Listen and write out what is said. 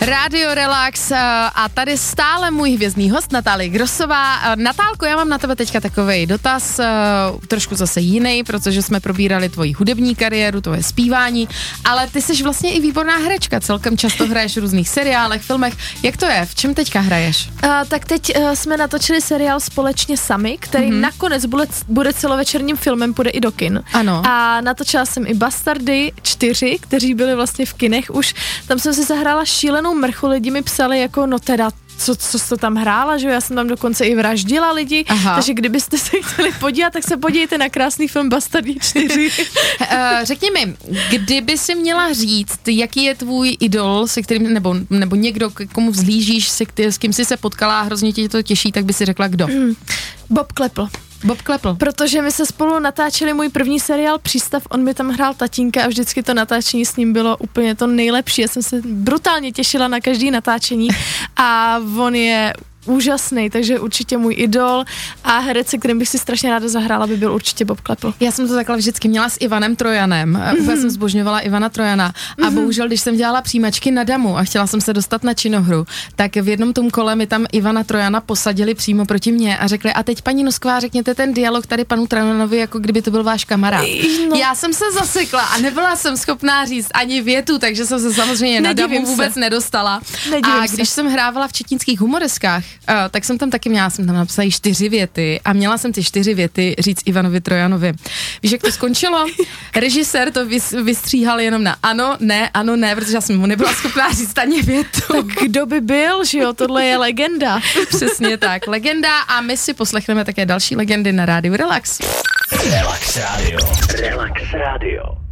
Radio Relax eh, a tady stále můj hvězdný host Natálie Grosová. Eh, Natálko, já mám na tebe teďka takový dotaz, eh, trošku zase jiný, protože jsme probírali tvoji hudební kariéru, tvoje zpívání, ale ty jsi vlastně i výborná herečka, celkem často hraješ v různých seriálech, filmech. Jak to je? V čem teďka hraješ? Uh, tak teď uh, jsme natočili seriál společně sami, který mm-hmm. nakonec bude, bude celovečerním filmem, půjde i do kin. Ano. A natočila jsem i Bastardy 4, kteří byli vlastně v kinech už. Tam jsem si zahrála šílenou mrchu, lidi mi psali jako no teda co, co jste tam hrála, že jo? já jsem tam dokonce i vraždila lidi, Aha. takže kdybyste se chtěli podívat, tak se podívejte na krásný film Bastardy 4. Eh, Řekni mi, kdyby si měla říct, jaký je tvůj idol, se kterým, nebo, nebo někdo, k komu vzlížíš, se, s kým jsi se potkala a hrozně tě to těší, tak by si řekla kdo? Bob Klepl. Bob Klepl. Protože my se spolu natáčeli můj první seriál Přístav, on mi tam hrál tatínka a vždycky to natáčení s ním bylo úplně to nejlepší. Já jsem se brutálně těšila na každý natáčení a on je úžasný, takže určitě můj idol a herec, se kterým bych si strašně ráda zahrála, by byl určitě Bob Klepl. Já jsem to takhle vždycky měla s Ivanem Trojanem. Mm-hmm. Úplně jsem zbožňovala Ivana Trojana. A mm-hmm. bohužel, když jsem dělala přijímačky na damu a chtěla jsem se dostat na činohru, tak v jednom tom kole mi tam Ivana Trojana posadili přímo proti mně a řekli, a teď paní Nosková, řekněte ten dialog tady panu Trojanovi, jako kdyby to byl váš kamarád. No. Já jsem se zasekla a nebyla jsem schopná říct ani větu, takže jsem se samozřejmě na Nedivím damu se. vůbec nedostala. Nedivím a se. když jsem hrávala v četnických humoreskách, uh, tak jsem tam taky měla, jsem tam napsala čtyři věty a měla jsem ty čtyři věty říct Ivanovi Trojanovi. Víš, jak to skončilo? Režisér to vys, vystříhal jenom na ano, ne, ano, ne, protože já jsem mu nebyla schopná říct ani větu. Tak kdo by byl, že jo, tohle je legenda. Přesně tak, legenda a my si poslechneme také další legendy na rádiu Relax. Relax Radio. Relax Radio.